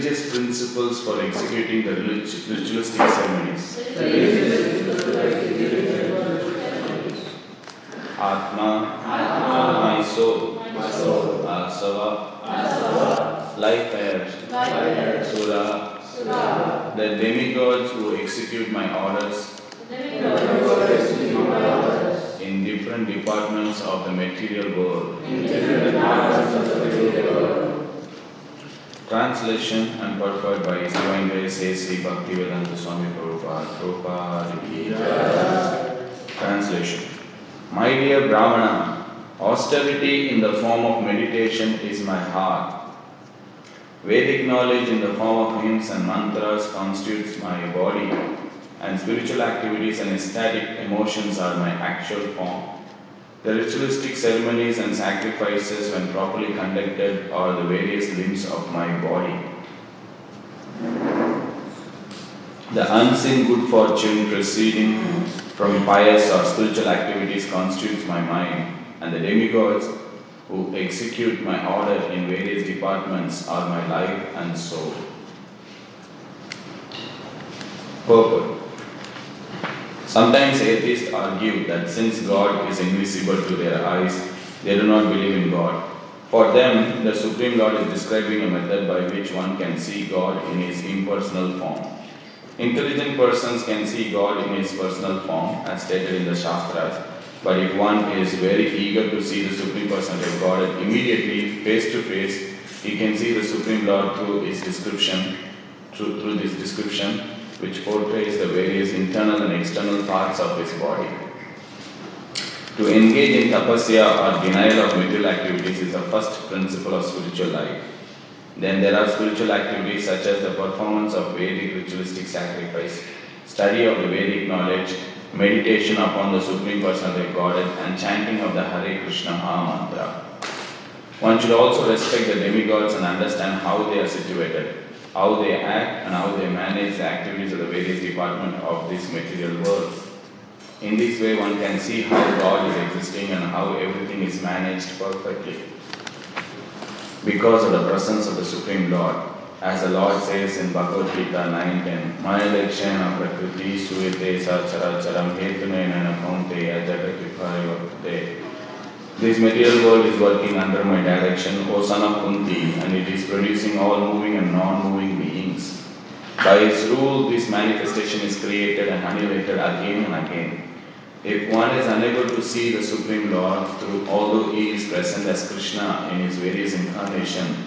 religious principles for executing the ritualistic ceremonies. the Atma, Atma, my soul. my soul. Asava, Asava, life fire, Sura, Sura, the demigods who execute my orders in different departments of the material world. in different parts of the material world. Translation and purport by His Divine Grace. Sri Bhaktivedanta Swami Prabhupada. Prabhupada. Translation My dear Brahmana, austerity in the form of meditation is my heart. Vedic knowledge in the form of hymns and mantras constitutes my body, and spiritual activities and ecstatic emotions are my actual form. The ritualistic ceremonies and sacrifices, when properly conducted, are the various limbs of my body. The unseen good fortune proceeding from pious or spiritual activities constitutes my mind, and the demigods who execute my order in various departments are my life and soul. Purport Sometimes atheists argue that since God is invisible to their eyes, they do not believe in God. For them, the Supreme Lord is describing a method by which one can see God in his impersonal form. Intelligent persons can see God in his personal form, as stated in the Shastras, but if one is very eager to see the Supreme Personality of God immediately, face to face, he can see the Supreme Lord through his description, through, through this description, which portrays the various internal and external parts of his body. To engage in tapasya or denial of material activities is the first principle of spiritual life. Then there are spiritual activities such as the performance of Vedic ritualistic sacrifice, study of the Vedic knowledge, meditation upon the Supreme Personality of Godhead, and chanting of the Hare Krishna Maha Mantra. One should also respect the demigods and understand how they are situated, how they act, and how they manage the activities of the various departments of this material world. In this way, one can see how God is existing and how everything is managed perfectly. Because of the presence of the Supreme Lord, as the Lord says in Bhagavad Gita 9.10, Maya Lakshana Prakriti Suyate Sacharacharam Hetunena Kaunteya Jagatvipayote. This material world is working under my direction, O son of Kunti, and it is producing all moving and non-moving beings. By its rule, this manifestation is created and annihilated again and again. If one is unable to see the Supreme Lord through, although he is present as Krishna in his various incarnations,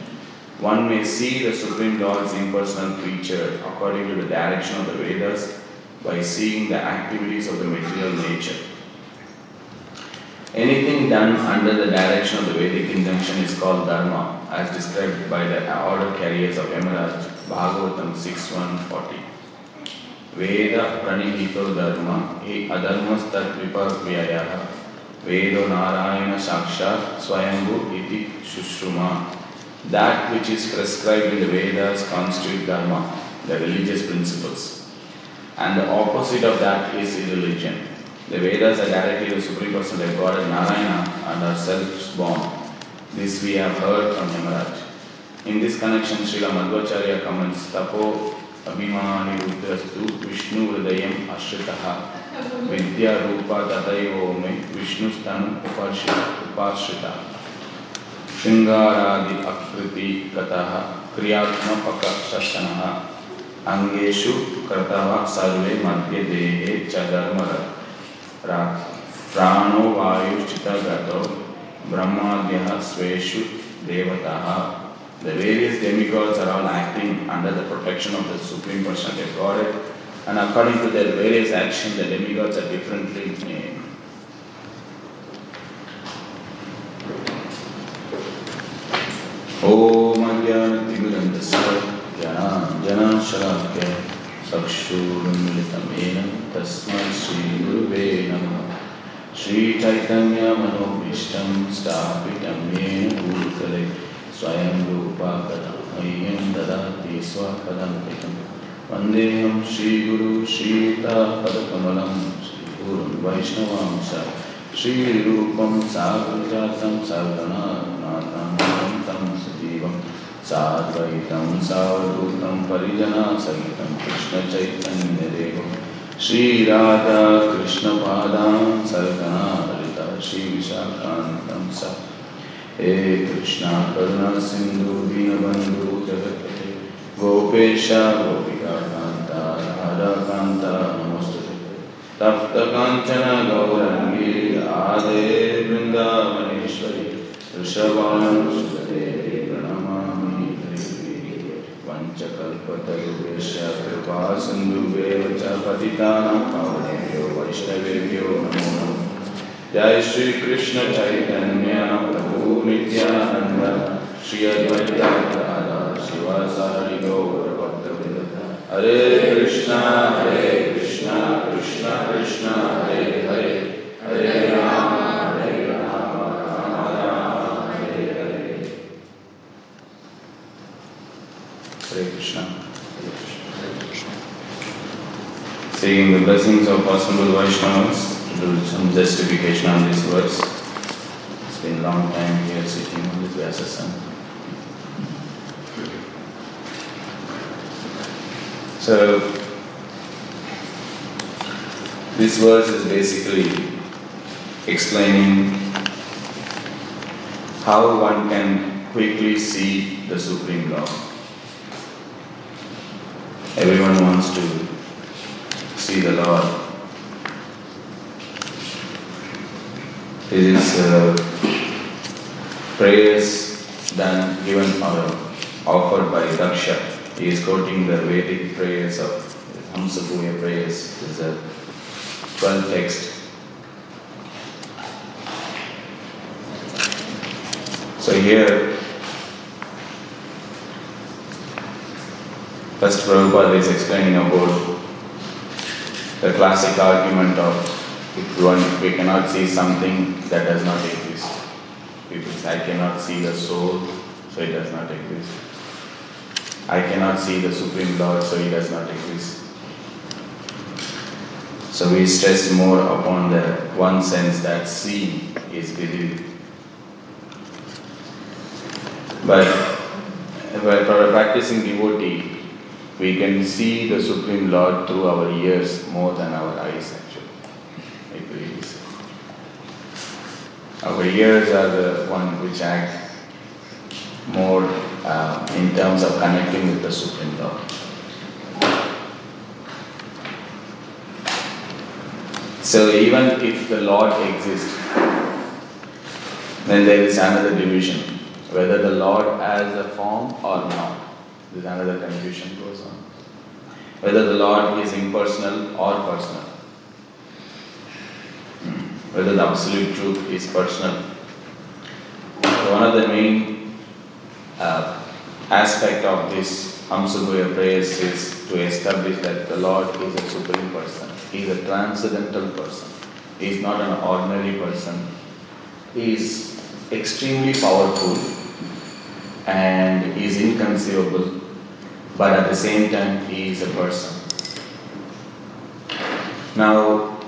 one may see the Supreme Lord's impersonal creature according to the direction of the Vedas by seeing the activities of the material nature. Anything done under the direction of the Vedic injunction is called dharma, as described by the order carriers of MLR, Bhagavatam 6140. Veda pranihito dharma, he adharmastat vipakriyaya, Vedo Narayana Shakshat Swayambhu iti Shushruma. That which is prescribed in the Vedas constitutes dharma, the religious principles. And the opposite of that is irreligion. The Vedas are directly the Supreme Personality of God as Narayana and are self-born. This we have heard from Yamaraj. In this connection, Srila Madhvacharya comments, Tapo अभिमानिरुद्रस्तु विष्णुहृदयम् अश्रितः विद्यारूपा तथैव मे विष्णुस्तनु उपाश्रितः शृङ्गारादि अकृति गतः क्रियात्मकशनः अङ्गेषु कृतः सर्वे मध्ये देहे च प्राणो वायुश्चितगतो ब्रह्माद्यः स्वेषु देवताः The various demigods are all acting under the protection of the Supreme Personality of Godhead, and according to their various actions, the demigods are differently named. ॐ अज्ञानतिमिरन्दस्य जनाशलाख्य चक्षुरुन्मिलितं येन तस्मै श्रीगुरुवे नमः। श्रीचैतन्यमनोभीष्टं स्थापितं येन भूतले, स्वयं रूपा कदा मह्यं ददाति स्वपदन्तिकं वन्देऽहं श्रीगुरु श्रीतापदकमलं श्रीगुरुं वैष्णवां च श्रीरूपं सागरजातं तं सजीवं साद्वैतं सावधूतं परिजना सहितं श्रीराधा कृष्णपादां सर्गनाभरिता श्रीविशाखान्तं स। हे कृष्णा करुणासिन्धु दीनबन्धु जगत्पते। गोपेश गोपिकान्ता राधाकान्ता नमोस्तुते तप्तकाञ्चन गौरङ्गी आदे वृन्दावनेश्वरी च कल्पतरुभ्यश्च कृपा सिन्धुभ्येव पतितानां पावनेभ्यो वैष्णवेभ्यो नमो जय श्रीकृष्णचैतन्य प्रभु नित्यानन्द श्री अद्वैतारा शिवासारि गौरभक्तवृन्द हरे कृष्णा हरे कृष्णा कृष्ण कृष्ण हरे Seeing the blessings of possible Vaishnavas, to do some justification on these words. It's been a long time here sitting on this Vyasasana. So, this verse is basically explaining how one can quickly see the Supreme Lord. Everyone wants to see the Lord. This is uh, prayers done, given or offered by Daksha. He is quoting the Vedic prayers of Hamsa-guhya prayers. This is a 12 text. So here, first Prabhupada is explaining about The classic argument of if one, we cannot see something that does not exist. People say, I cannot see the soul, so it does not exist. I cannot see the Supreme Lord, so He does not exist. So we stress more upon the one sense that seeing is believing. But for a practicing devotee, we can see the Supreme Lord through our ears more than our eyes actually. Like really say. Our ears are the one which act more uh, in terms of connecting with the Supreme Lord. So even if the Lord exists, then there is another division, whether the Lord has a form or not. There's another confusion goes on. Whether the Lord is impersonal or personal. Hmm. Whether the absolute truth is personal. So one of the main uh, aspect of this Hamsa-guhya prayers is to establish that the Lord is a supreme person. He is a transcendental person. He is not an ordinary person. He is extremely powerful and is inconceivable, but at the same time, he is a person. Now,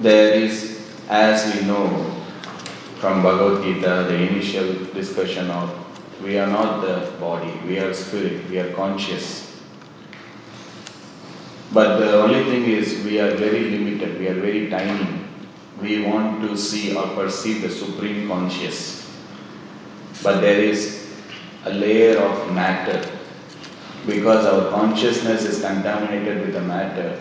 there is, as we know from Bhagavad Gita, the initial discussion of we are not the body, we are spirit, we are conscious. But the only thing is, we are very limited, we are very tiny. We want to see or perceive the supreme conscious. But there is a layer of matter. Because our consciousness is contaminated with the matter,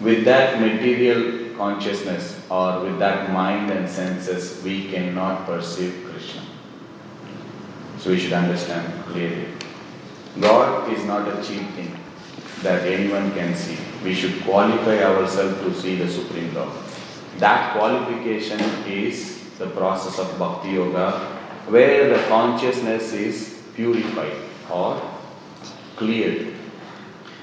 with that material consciousness or with that mind and senses, we cannot perceive Krishna. So we should understand clearly. God is not a cheap thing that anyone can see. We should qualify ourselves to see the Supreme Lord. That qualification is the process of Bhakti Yoga, where the consciousness is purified or cleared.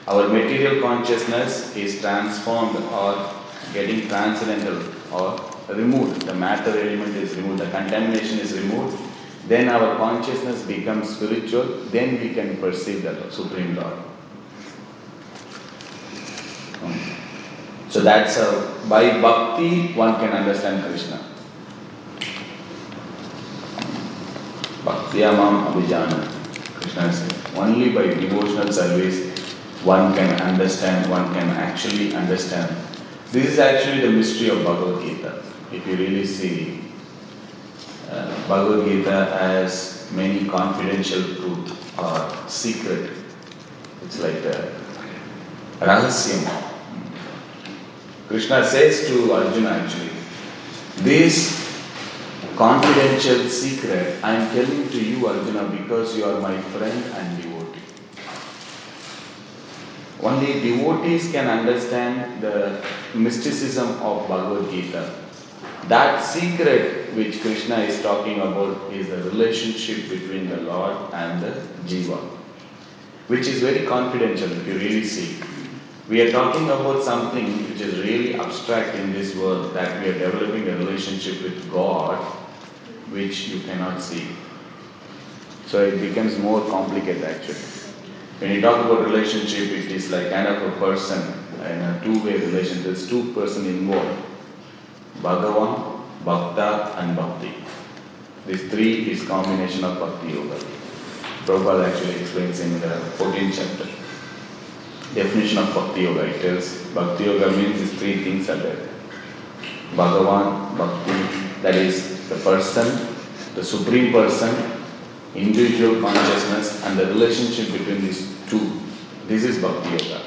Our material consciousness is transformed or getting transcendental or removed. The matter element is removed, the contamination is removed. Then our consciousness becomes spiritual, then we can perceive the Supreme Lord. So that's how, by bhakti, one can understand Krishna. Bhaktyamam abhijana. Krishna says, only by devotional service one can understand, one can actually understand. This is actually the mystery of Bhagavad Gita. If you really see, uh, Bhagavad Gita has many confidential truth or secret. It's like a rahasyam. Krishna says to Arjuna actually, this confidential secret I am telling to you, Arjuna, because you are my friend and devotee. Only devotees can understand the mysticism of Bhagavad Gita. That secret which Krishna is talking about is the relationship between the Lord and the Jiva, which is very confidential if you really see. We are talking about something which is really abstract in this world, that we are developing a relationship with God which you cannot see. So it becomes more complicated actually. When you talk about relationship, it is like kind of a person in a two-way relationship. There's two person involved. Bhagavan, Bhakta and Bhakti. These three is combination of Bhakti Yoga. Prabhupada actually explains in the 14th chapter. Definition of Bhakti Yoga. It tells Bhakti Yoga means these three things are there. Bhagavan, Bhakti, that is the person, the supreme person, individual consciousness and the relationship between these two. This is Bhakti Yoga.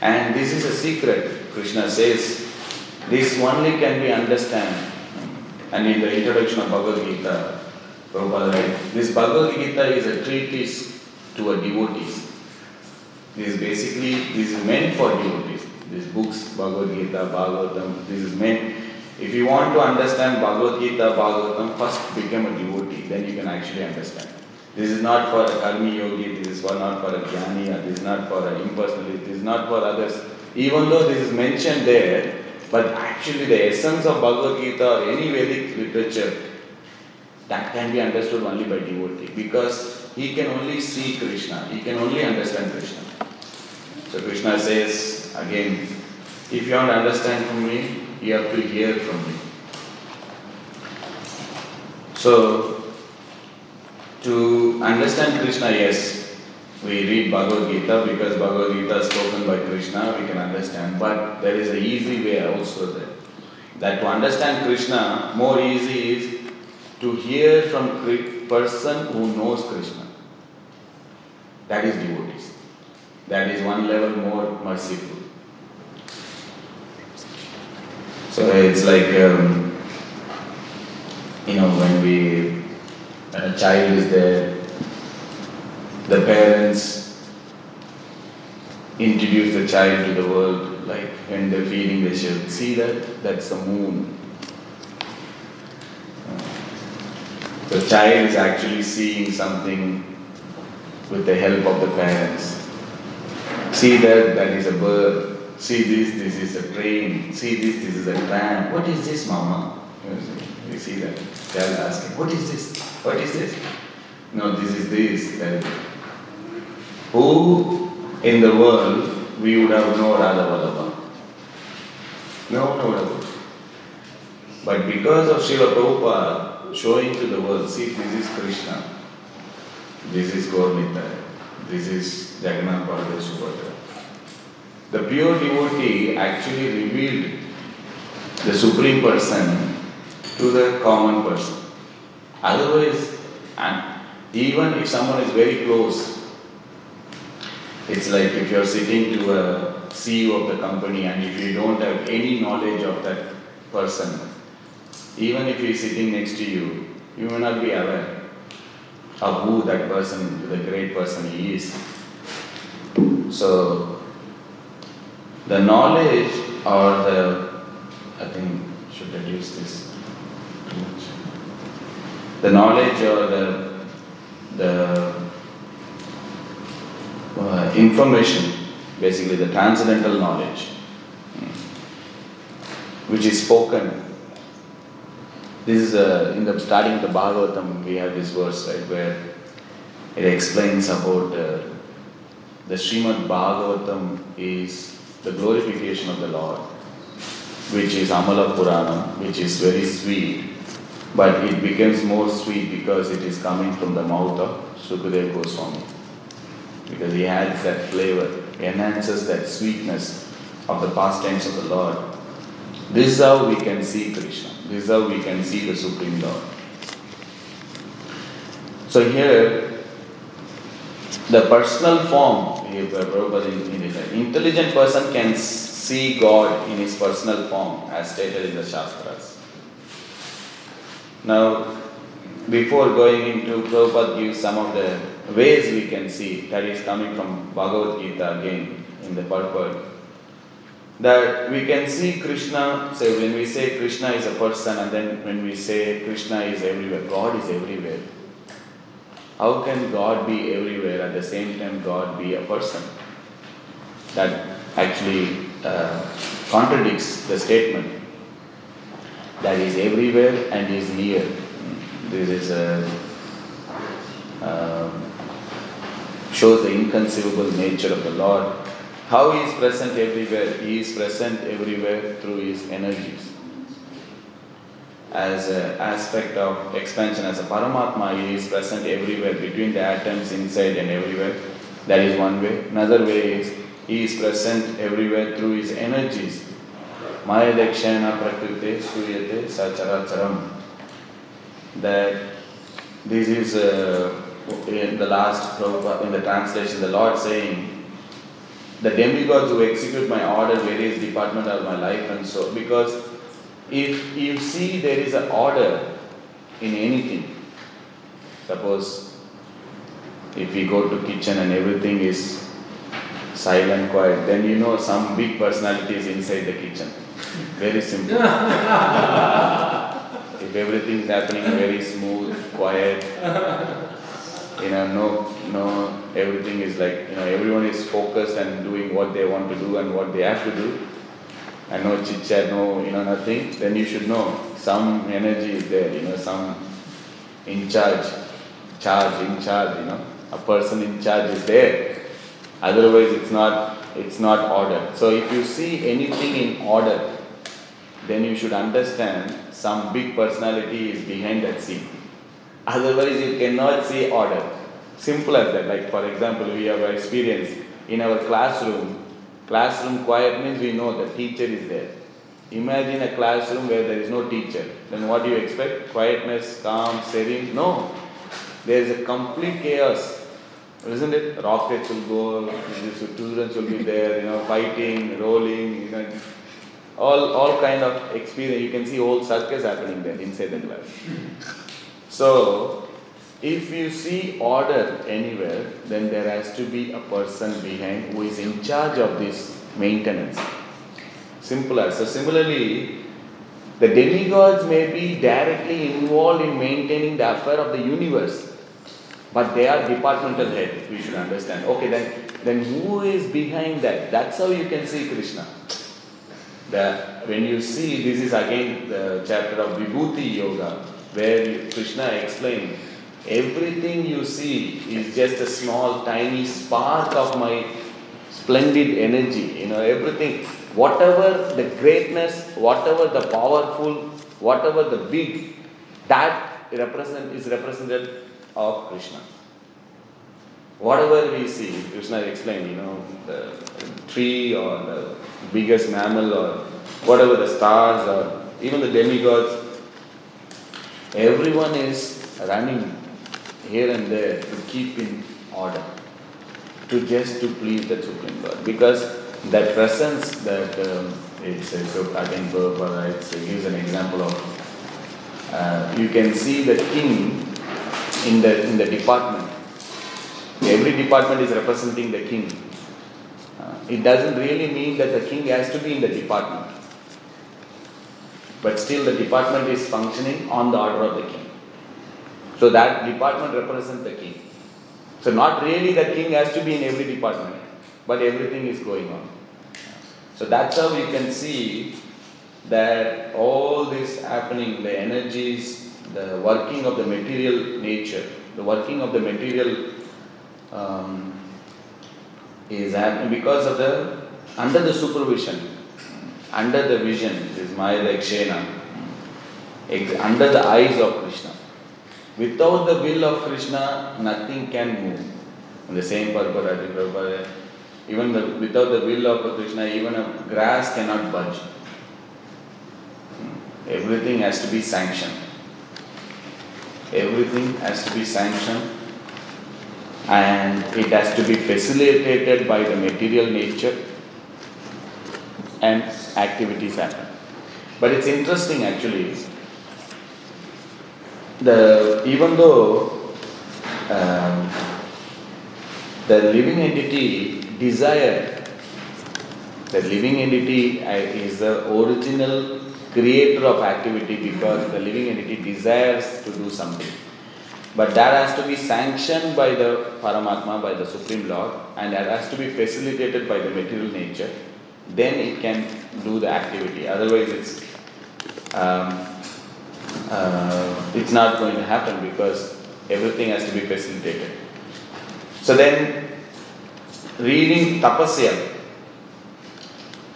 And this is a secret. Krishna says, this only can be understood. And in the introduction of Bhagavad Gita, Prabhupada writes, this Bhagavad Gita is a treatise to a devotees. This is basically, this is meant for devotees. These books, Bhagavad Gita, Bhagavatam, this is meant if you want to understand Bhagavad Gita, Bhagavatam, first become a devotee, then you can actually understand. This is not for a karmi yogi, this is for not for a jnani, this is not for an impersonalist, this is not for others. even though this is mentioned there, but actually the essence of Bhagavad Gita or any Vedic literature that can be understood only by devotee because he can only see Krishna, he can only understand Krishna. So Krishna says again, if you want to understand from me, you have to hear from me. So, to understand Krishna, yes, we read Bhagavad Gita because Bhagavad Gita is spoken by Krishna, we can understand. But there is an easy way also there. That to understand Krishna, more easy is to hear from person who knows Krishna. That is devotees. That is one level more merciful. So it's like, um, you know, when we, when a child is there, the parents introduce the child to the world, like when they're feeding they should See that? That's the moon. The child is actually seeing something with the help of the parents. See that? That is a bird. See this, this is a train. See this, this is a tram. What is this, mama? You see that? Child asking, what is this? What is this? No, this is this. Is. Who in the world we would have known Radha Vallabha? No one would. But because of Srila Prabhupada showing to the world, see, this is Krishna, this is Gaura Nitai, this is Jagannath Baladev. The pure devotee actually revealed the Supreme Person to the common person. Otherwise, and even if someone is very close, it's like if you're sitting to a CEO of the company and if you don't have any knowledge of that person, even if he's sitting next to you, you may not be aware of who that person, the great person he is. So the knowledge or the, I think, should reduce this too much. The knowledge or the, the uh, information, basically the transcendental knowledge, hmm, which is spoken. This is uh, in the starting the Bhagavatam, we have this verse, right, where it explains about uh, the Srimad Bhagavatam is the glorification of the Lord, which is Amala Puranam, which is very sweet, but it becomes more sweet because it is coming from the mouth of Sukadeva Goswami. Because he adds that flavor, enhances that sweetness of the pastimes of the Lord. This is how we can see Krishna. This is how we can see the Supreme Lord. So here, the personal form intelligent person can see God in his personal form as stated in the Shastras. Now, before going into Prabhupada gives some of the ways we can see that is coming from Bhagavad Gita again in the purport. That we can see Krishna, So when we say Krishna is a person and then when we say Krishna is everywhere, God is everywhere. How can God be everywhere at the same time God be a person? That actually uh, contradicts the statement that is everywhere and is near. This is a, uh, shows the inconceivable nature of the Lord. How He is present everywhere? He is present everywhere through His energies as an aspect of expansion as a Paramatma, he is present everywhere, between the atoms, inside and everywhere. That is one way. Another way is he is present everywhere through his energies. Maya Dakshana Prakriti Suyate Sacharacharam. That this is uh, in the last in the translation, the Lord saying, the demigods who execute my order, various department of my life and so because if you see there is an order in anything, suppose if we go to kitchen and everything is silent, quiet, then you know some big personality is inside the kitchen. Very simple. if everything is happening very smooth, quiet, you know, no know, everything is like, you know, everyone is focused and doing what they want to do and what they have to do, and no chit chat, no, you know, nothing, then you should know some energy is there, you know, some in charge, charge, in charge, you know, a person in charge is there. Otherwise, it's not, it's not order. So if you see anything in order, then you should understand some big personality is behind that scene. Otherwise, you cannot see order. Simple as that. Like, for example, we have experience in our classroom. Classroom quiet means we know the teacher is there. Imagine a classroom where there is no teacher. Then what do you expect? Quietness, calm, serene? No. There is a complete chaos. Isn't it? Rockets will go, students will be there, you know, fighting, rolling, you know, all, all kind of experience. You can see whole circus happening there inside the class. So, if you see order anywhere, then there has to be a person behind who is in charge of this maintenance. Simple as. So, similarly, the demigods may be directly involved in maintaining the affair of the universe, but they are departmental head. We should understand. Okay, then, then who is behind that? That's how you can see Krishna. The, when you see, this is again the chapter of Vibhuti Yoga, where Krishna explains everything you see is just a small, tiny spark of my splendid energy. You know, everything, whatever the greatness, whatever the powerful, whatever the big, that represent is represented of Krishna. Whatever we see, Krishna explained, you know, the tree or the biggest mammal or whatever the stars or even the demigods, everyone is running here and there to keep in order, to just to please the Supreme God. Because that presence that um, it's, again Prabhupada gives an example of uh, you can see the king in the in the department. Every department is representing the king. Uh, it doesn't really mean that the king has to be in the department. But still the department is functioning on the order of the king. So that department represents the king. So not really the king has to be in every department, but everything is going on. So that's how you can see that all this happening, the energies, the working of the material nature, the working of the material um, is happening because of the under the supervision, under the vision, this is Maya Dakshena, under the eyes of Krishna. Without the will of Krishna, nothing can move. And the same purpose, even the, without the will of Krishna, even a grass cannot budge. Everything has to be sanctioned. Everything has to be sanctioned and it has to be facilitated by the material nature and activities happen. But it's interesting actually the even though um, the living entity desire the living entity uh, is the original creator of activity because the living entity desires to do something but that has to be sanctioned by the paramatma by the supreme lord and that has to be facilitated by the material nature then it can do the activity otherwise it's um, uh, it's not going to happen because everything has to be facilitated. So then, reading tapasya.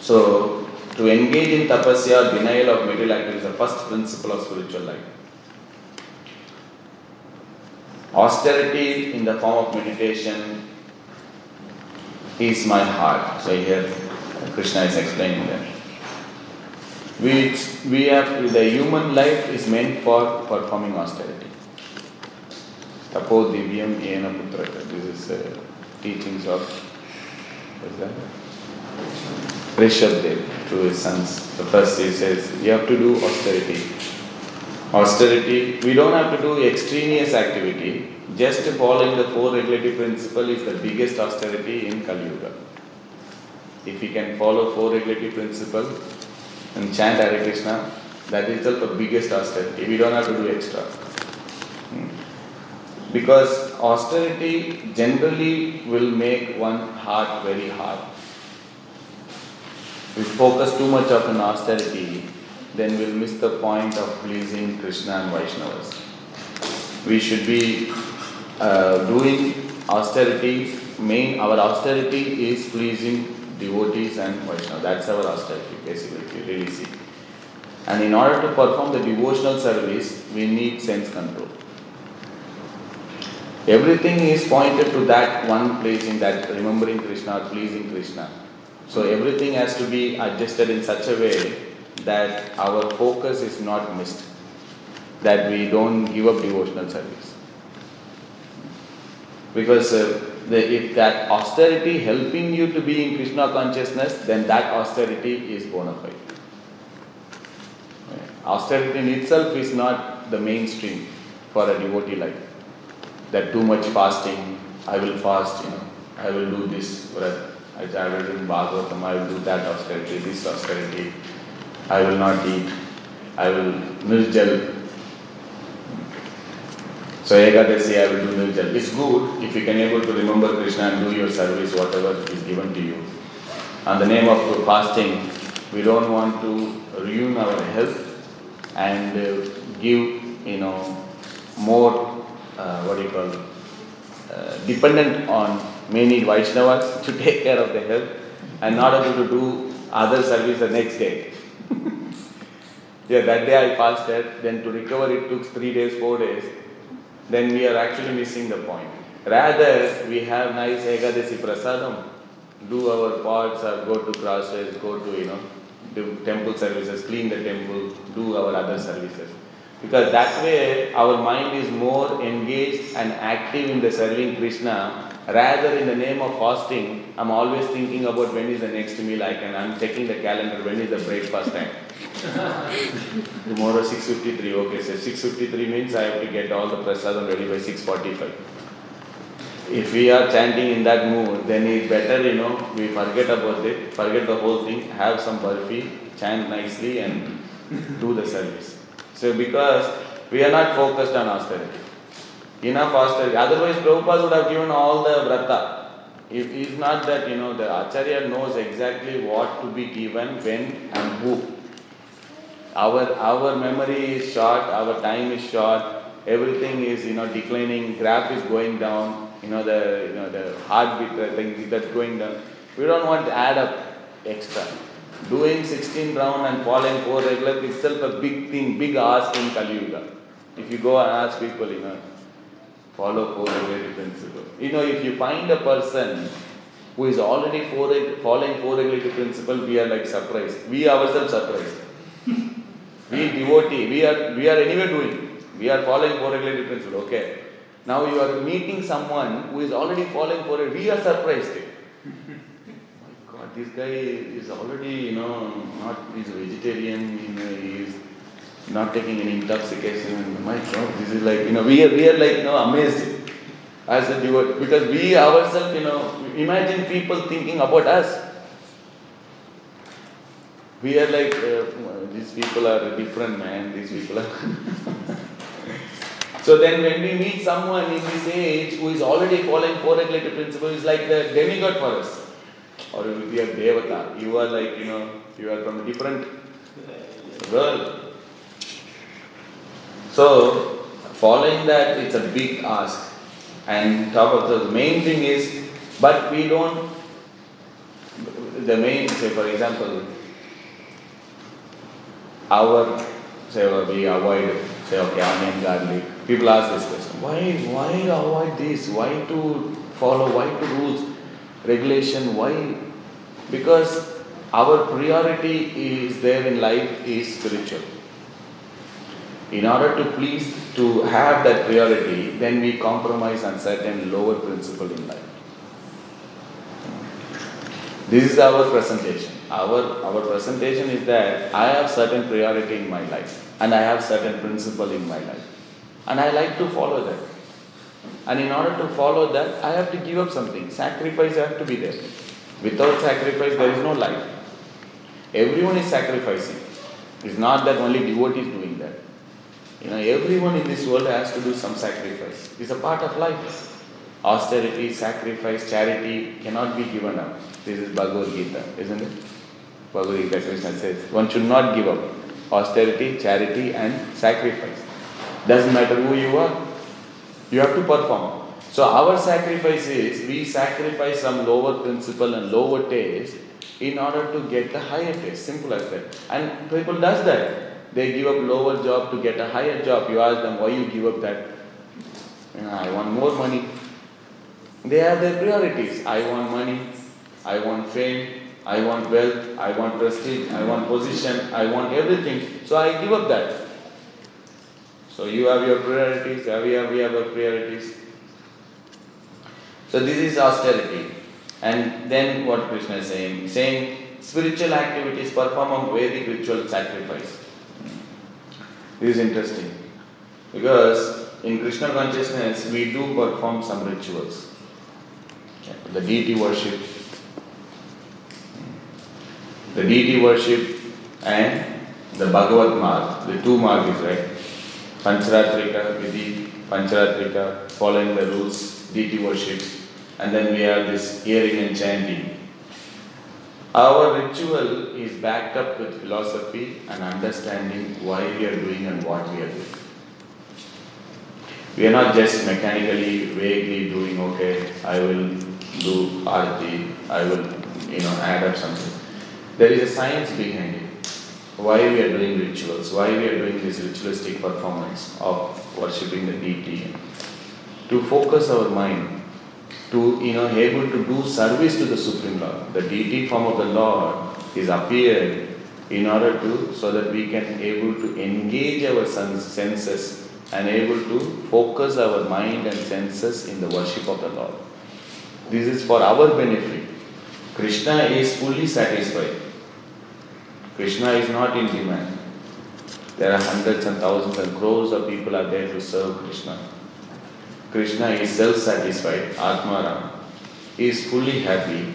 So, to engage in tapasya, denial of material activity is the first principle of spiritual life. Austerity in the form of meditation is my heart. So, here Krishna is explaining that which we have the human life is meant for performing austerity. Tapo divyam yena putraka. This is uh, teachings of what's that? Rishabdev to his sons. The first he says you have to do austerity. Austerity, we don't have to do extraneous activity. Just following the four regulative principle is the biggest austerity in Kali Yuga. If we can follow four regulative principle, and chant Hare Krishna, that is the biggest austerity. We don't have to do extra. Hmm. Because austerity generally will make one heart very hard. We focus too much on austerity, then we'll miss the point of pleasing Krishna and Vaishnavas. We should be uh, doing austerity, main, our austerity is pleasing devotees and Vaishnavas. That's our austerity, basically, you really see. And in order to perform the devotional service, we need sense control. Everything is pointed to that one place in that remembering Krishna, pleasing Krishna. So everything has to be adjusted in such a way that our focus is not missed, that we don't give up devotional service. Because uh, the, if that austerity helping you to be in Krishna consciousness, then that austerity is bona fide. Austerity in itself is not the mainstream for a devotee life that too much fasting, I will fast, you know, I will do this, I, I will do Bhagavatam, I will do that austerity, this austerity, I will not eat, I will nirjal. So Ekadasi, I will do nirjal. It's good if you can able to remember Krishna and do your service, whatever is given to you. On the name of fasting, we don't want to ruin our health and uh, give, you know, more uh, what do you call, uh, dependent on many Vaishnavas to take care of the health and not able to do other service the next day. yeah, that day I passed fasted, then to recover it took three days, four days. Then we are actually missing the point. Rather, we have nice Ekadasi prasadam, do our parts or go to crosses, go to, you know, do temple services, clean the temple, do our other services. Because that way our mind is more engaged and active in the serving Krishna rather in the name of fasting. I'm always thinking about when is the next meal I can. I'm checking the calendar, when is the breakfast time. Tomorrow 6.53, okay, so 6.53 means I have to get all the prasadam ready by 6.45. If we are chanting in that mood, then it's better, you know, we forget about it, forget the whole thing, have some burfi, chant nicely and do the service. So because we are not focused on austerity. Enough austerity. Otherwise Prabhupada would have given all the vrata. If it's not that, you know, the Acharya knows exactly what to be given, when and who. Our our memory is short, our time is short, everything is, you know, declining, graph is going down, you know, the you know the heartbeat thing that's going down. We don't want to add up extra. Doing 16 round and falling 4 regular itself a big thing, big ask in Kali Yuga. If you go and ask people, you know, follow 4 regular principle. You know, if you find a person who is already four, following 4 regular principle, we are like surprised. We ourselves surprised. we devotee, we are, we are anyway doing. We are following 4 regular principle, okay. Now you are meeting someone who is already following 4 we are surprised My god, this guy is already, you know, not, he's a vegetarian, you know, he's not taking any intoxication. In my God, this is like, you know, we are, we are like, you know, amazed as a devotee because we ourselves, you know, imagine people thinking about us. We are like, uh, these people are different, man, these people are. so then when we meet someone in this age who is already following four regulated principles, is like the demigod for us or you will be a devata. You are like, you know, you are from a different world. So, following that, it's a big ask. And top of the main thing is, but we don't, the main, say for example, our, say we avoid, say okay, onion, garlic. People ask this question, why, why avoid this? Why to follow, why to rules? regulation. Why? Because our priority is there in life is spiritual. In order to please to have that priority, then we compromise on certain lower principle in life. This is our presentation. Our, our presentation is that I have certain priority in my life and I have certain principle in my life. And I like to follow that. And in order to follow that, I have to give up something. Sacrifice has to be there. Without sacrifice, there is no life. Everyone is sacrificing. It's not that only devotees that. You know, everyone in this world has to do some sacrifice. It's a part of life. Austerity, sacrifice, charity cannot be given up. This is Bhagavad Gita, isn't it? Bhagavad Gita Krishna says one should not give up austerity, charity, and sacrifice. Doesn't matter who you are, you have to perform. So our sacrifice is we sacrifice some lower principle and lower taste in order to get the higher taste. Simple as that. And people does that. They give up lower job to get a higher job. You ask them why you give up that. I want more money. They have their priorities. I want money. I want fame. I want wealth. I want prestige. I want position. I want everything. So I give up that. So you have your priorities. We have, we have our priorities. So this is austerity. And then what Krishna is saying? Saying spiritual activities perform a Vedic ritual sacrifice. This is interesting. Because in Krishna consciousness we do perform some rituals. The deity worship. The deity worship and the Bhagavad Marg, the two margs, right? Pancharatrika, Vidhi, Pancharatrika, following the rules, deity worship and then we have this hearing and chanting. Our ritual is backed up with philosophy and understanding why we are doing and what we are doing. We are not just mechanically, vaguely doing, okay, I will do arati, I will, you know, add up something. There is a science behind it. Why we are doing rituals, why we are doing this ritualistic performance of worshipping the deity. To focus our mind to you know able to do service to the Supreme Lord. The deity form of the Lord is appeared in order to so that we can able to engage our senses and able to focus our mind and senses in the worship of the Lord. This is for our benefit. Krishna is fully satisfied. Krishna is not in demand. There are hundreds and thousands and crores of people are there to serve Krishna. Krishna is self satisfied, Atmaram. He is fully happy.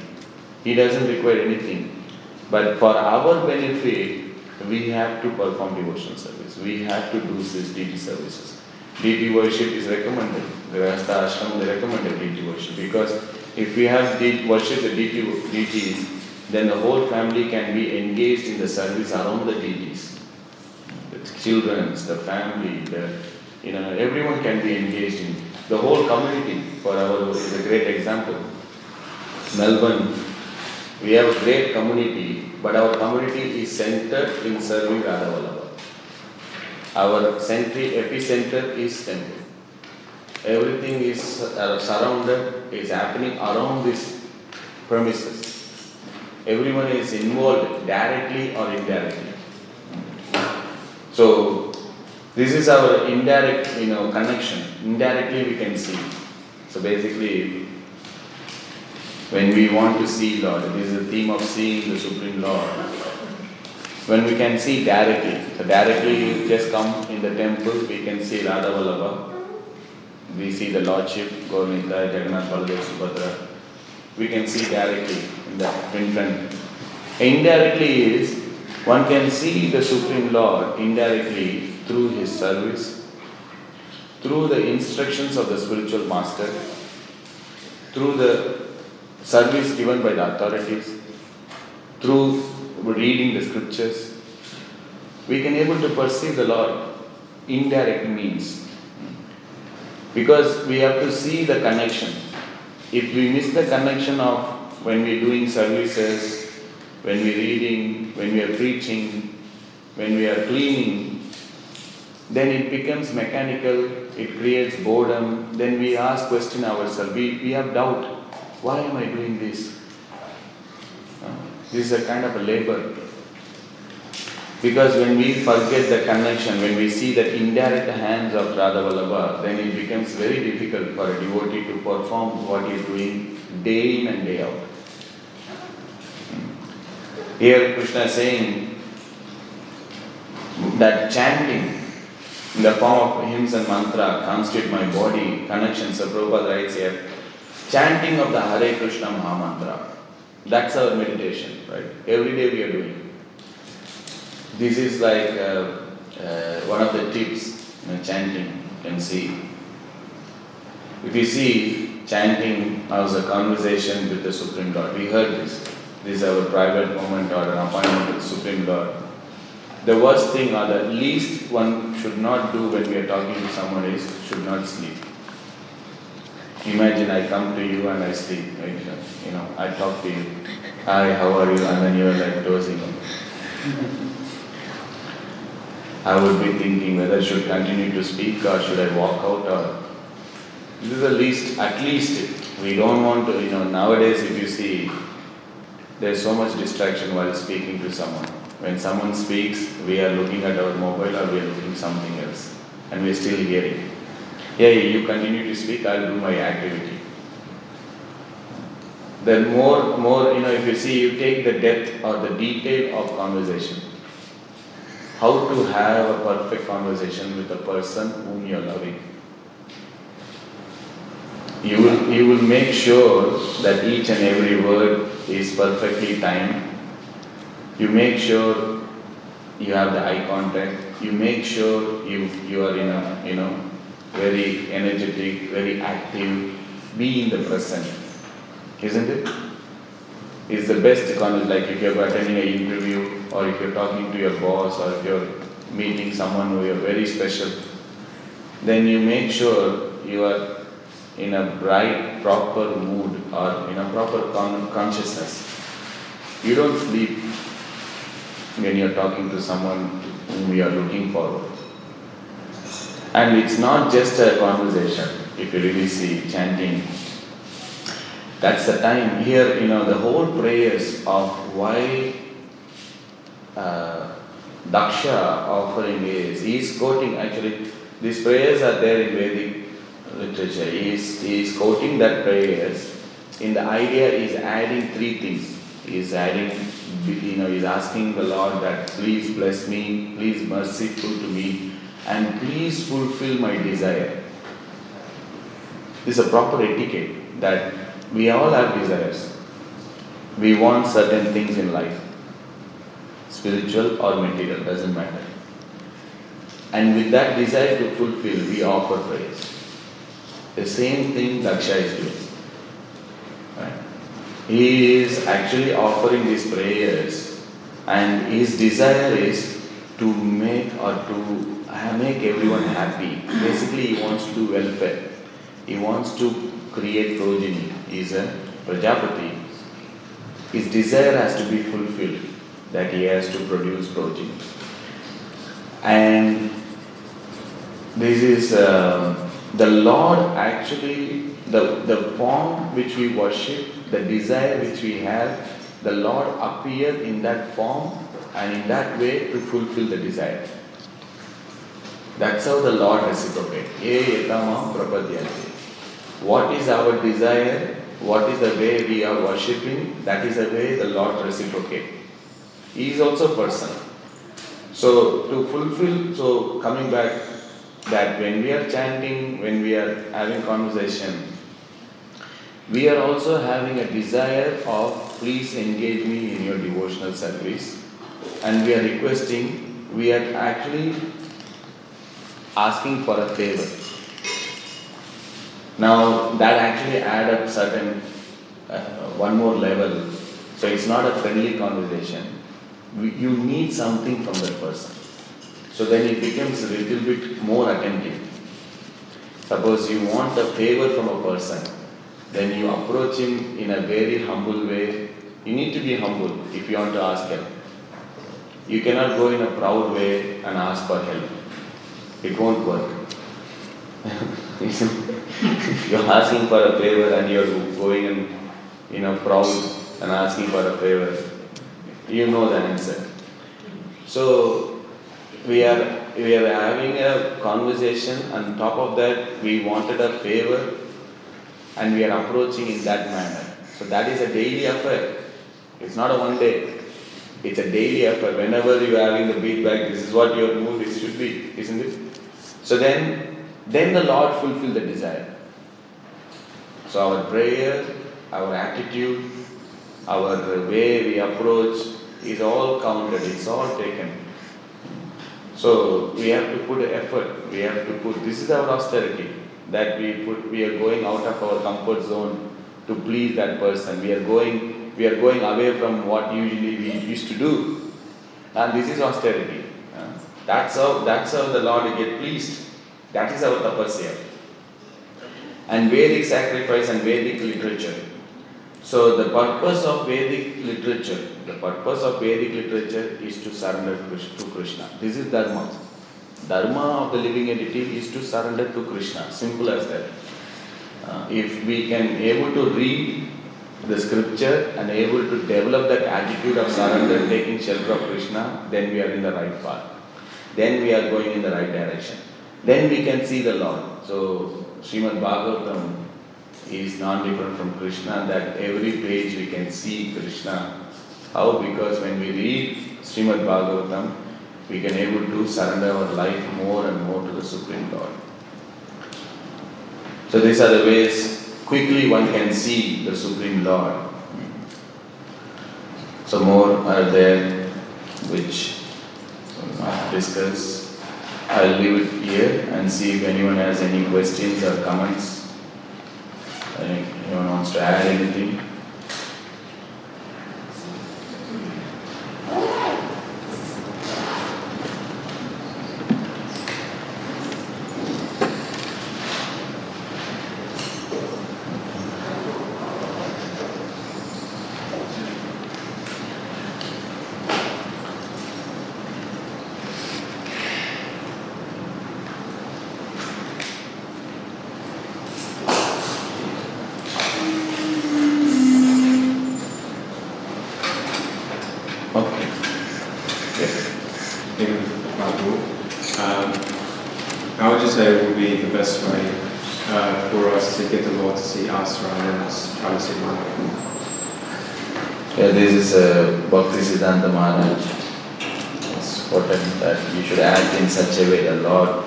He doesn't require anything. But for our benefit, we have to perform devotional service. We have to do this deity services. Deity worship is recommended. Grihastha ashram they recommended deity worship because if we have deity worship the deity, deities, then the whole family can be engaged in the service around the deities. The children, the family, the, you know, everyone can be engaged in the whole community for our is a great example. Melbourne, we have a great community, but our community is centered in serving Radha Our century epicenter is temple. Everything is uh, surrounded, is happening around this premises. Everyone is involved directly or indirectly. So this is our indirect, you know, connection. Indirectly we can see. So basically, when we want to see Lord, this is the theme of seeing the Supreme Lord. When we can see directly, so directly just come in the temple, we can see Radha Vallabha. We see the Lordship, Govinda, Jagannath, Baladev, Subhadra. We can see directly in the in front. Indirectly is one can see the Supreme Lord indirectly through his service, through the instructions of the spiritual master, through the service given by the authorities, through reading the scriptures, we can able to perceive the Lord indirect means. Because we have to see the connection. If we miss the connection of when we're doing services, when we're reading, when we are preaching, when we are cleaning, then it becomes mechanical, it creates boredom, then we ask question ourselves, we, we have doubt, why am I doing this? Uh, this is a kind of a labor. Because when we forget the connection, when we see the indirect hands of Radha Vallabha, then it becomes very difficult for a devotee to perform what he is doing day in and day out. Here Krishna is saying that chanting in the form of hymns and mantra constitute my body, connection. So Prabhupada writes here, chanting of the Hare Krishna Mahamantra. That's our meditation, right? Every day we are doing. This is like uh, uh, one of the tips. you know, chanting, you can see. If you see chanting as a conversation with the Supreme God, we heard this. This is our private moment or an appointment with Supreme Lord. The worst thing or the least one should not do when we are talking to someone is should not sleep. Imagine I come to you and I sleep, right? You know, I talk to you. Hi, how are you? And then you're like dozing. I would be thinking whether I should continue to speak or should I walk out or this is the least at least we don't want to you know nowadays if you see there's so much distraction while speaking to someone. When someone speaks, we are looking at our mobile or we are looking something else and we're still hearing. Yeah, you continue to speak, I'll do my activity. Then more, more, you know, if you see, you take the depth or the detail of conversation. How to have a perfect conversation with a person whom you are loving. You will, you will make sure that each and every word is perfectly timed. You make sure you have the eye contact. You make sure you, you are in a, you know, very energetic, very active. Be in the present. Isn't it? It's the best conversation. Like if you're attending an interview or if you're talking to your boss or if you're meeting someone who you're very special, then you make sure you are in a bright, proper mood or in a proper con- consciousness. You don't sleep when you're talking to someone whom you are looking forward. And it's not just a conversation, if you really see chanting. That's the time here, you know, the whole prayers of why uh, Daksha offering is, he's quoting actually, these prayers are there in Vedic literature. He is, he is quoting that prayers. In the idea is adding three things. He is adding, you know, he's asking the Lord that please bless me, please merciful to me, and please fulfill my desire. This is a proper etiquette that we all have desires. We want certain things in life, spiritual or material, doesn't matter. And with that desire to fulfill, we offer prayers. The same thing Daksha is doing. He is actually offering these prayers, and his desire is to make or to make everyone happy. Basically, he wants to do welfare. He wants to create progeny. He is a Prajapati. His desire has to be fulfilled, that he has to produce progeny. And this is. Uh, the Lord actually, the, the form which we worship, the desire which we have, the Lord appeared in that form and in that way to fulfill the desire. That's how the Lord reciprocates. What is our desire? What is the way we are worshipping? That is the way the Lord reciprocates. He is also person. So to fulfill, so coming back that when we are chanting, when we are having conversation, we are also having a desire of please engage me in your devotional service and we are requesting, we are actually asking for a favor. Now that actually add up certain uh, one more level. So it's not a friendly conversation. You need something from that person. So then it becomes a little bit more attentive. Suppose you want a favor from a person, then you approach him in a very humble way. You need to be humble if you want to ask help. You cannot go in a proud way and ask for help. It won't work. if you're asking for a favor and you're going and you know proud and asking for a favor, you know the answer. So we are we are having a conversation on top of that we wanted a favor and we are approaching in that manner. So that is a daily affair. It's not a one day. It's a daily affair. Whenever you are having the feedback this is what your mood is should be isn't it? So then then the lord fulfill the desire. So our prayer our attitude our way we approach is all counted it's all taken. So we have to put effort, we have to put, this is our austerity, that we put, we are going out of our comfort zone to please that person. We are going, we are going away from what usually we used to do. And this is austerity. Uh, that's how, that's how the Lord will get pleased. That is our tapasya. And Vedic sacrifice and Vedic literature. So the purpose of Vedic literature, the purpose of Vedic literature is to surrender to Krishna. This is Dharma. Dharma of the living entity is to surrender to Krishna. Simple as that. Uh, if we can able to read the scripture and able to develop that attitude of surrender, taking shelter of Krishna, then we are in the right path. Then we are going in the right direction. Then we can see the Lord. So Srimad Bhagavatam is non-different from Krishna, that every page we can see Krishna. How? Because when we read Srimad Bhagavatam, we can able to surrender our life more and more to the Supreme Lord. So these are the ways quickly one can see the Supreme Lord. So more are there which must discuss. I'll leave it here and see if anyone has any questions or comments. Anyone wants to add anything? this is uh, Bhakti Siddhanta Maharaj. It's important that you should act in such a way the Lord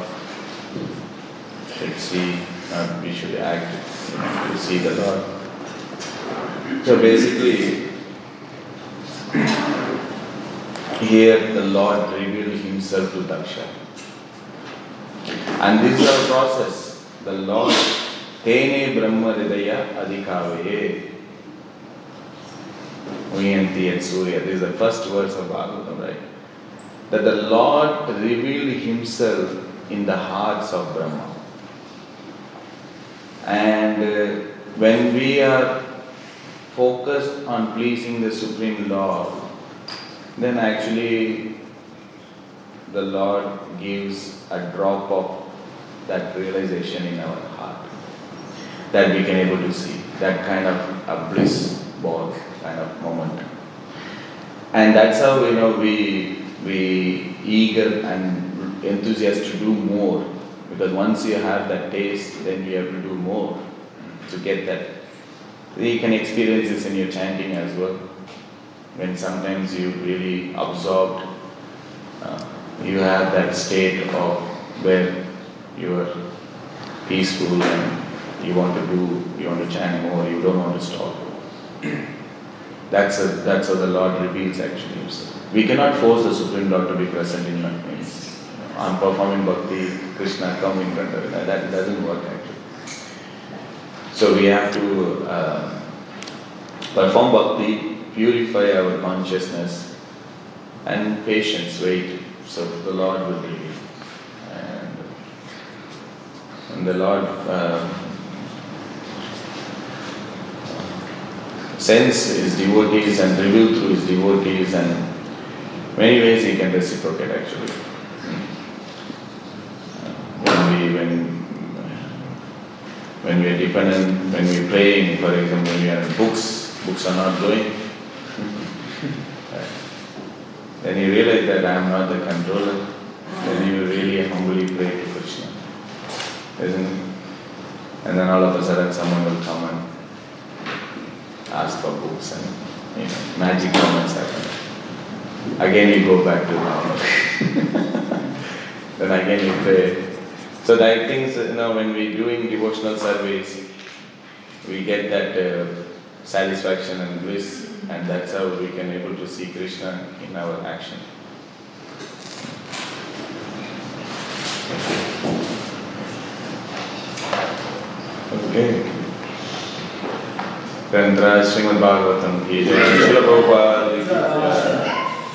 should see, uh, we should act you know, to see the Lord. So basically, here the Lord revealed Himself to Daksha. And this is our process. The Lord, Tene Brahma Hridaya Adhikave. Uyanti and Surya. This is the first verse of Bhagavatam, right? That the Lord revealed Himself in the hearts of Brahma. And uh, when we are focused on pleasing the Supreme Lord, then actually the Lord gives a drop of that realization in our heart that we can able to see that kind of a bliss ball kind of moment. And that's how you know we we eager and enthusiastic to do more because once you have that taste, then you have to do more to get that. You can experience this in your chanting as well. When sometimes you really absorbed, uh, you have that state of where you are peaceful and you want to do, you want to chant more, you don't want to stop. That's, a, that's how the Lord reveals actually. We cannot force the Supreme Lord to be present in my place. I'm performing bhakti, Krishna come in it. That doesn't work actually. So we have to uh, perform bhakti, purify our consciousness, and patience, wait. So the Lord will reveal. And, and the Lord. Uh, sends his devotees and reveal through his devotees and many ways he can reciprocate actually. When we when when we are dependent, when we are praying, for example, when we are books, books are not going. then you realize that I am not the controller. Then you really humbly pray to Krishna. Isn't it? And then all of a sudden someone will come and ask for books and you know, magic moments happen. Again you go back to normal. then again you pray. So I think you know when we're doing devotional service, we get that uh, satisfaction and bliss, and that's how we can able to see Krishna in our action. Okay. Then Srimad Bhagavatam ki jai. Srila Prabhupada.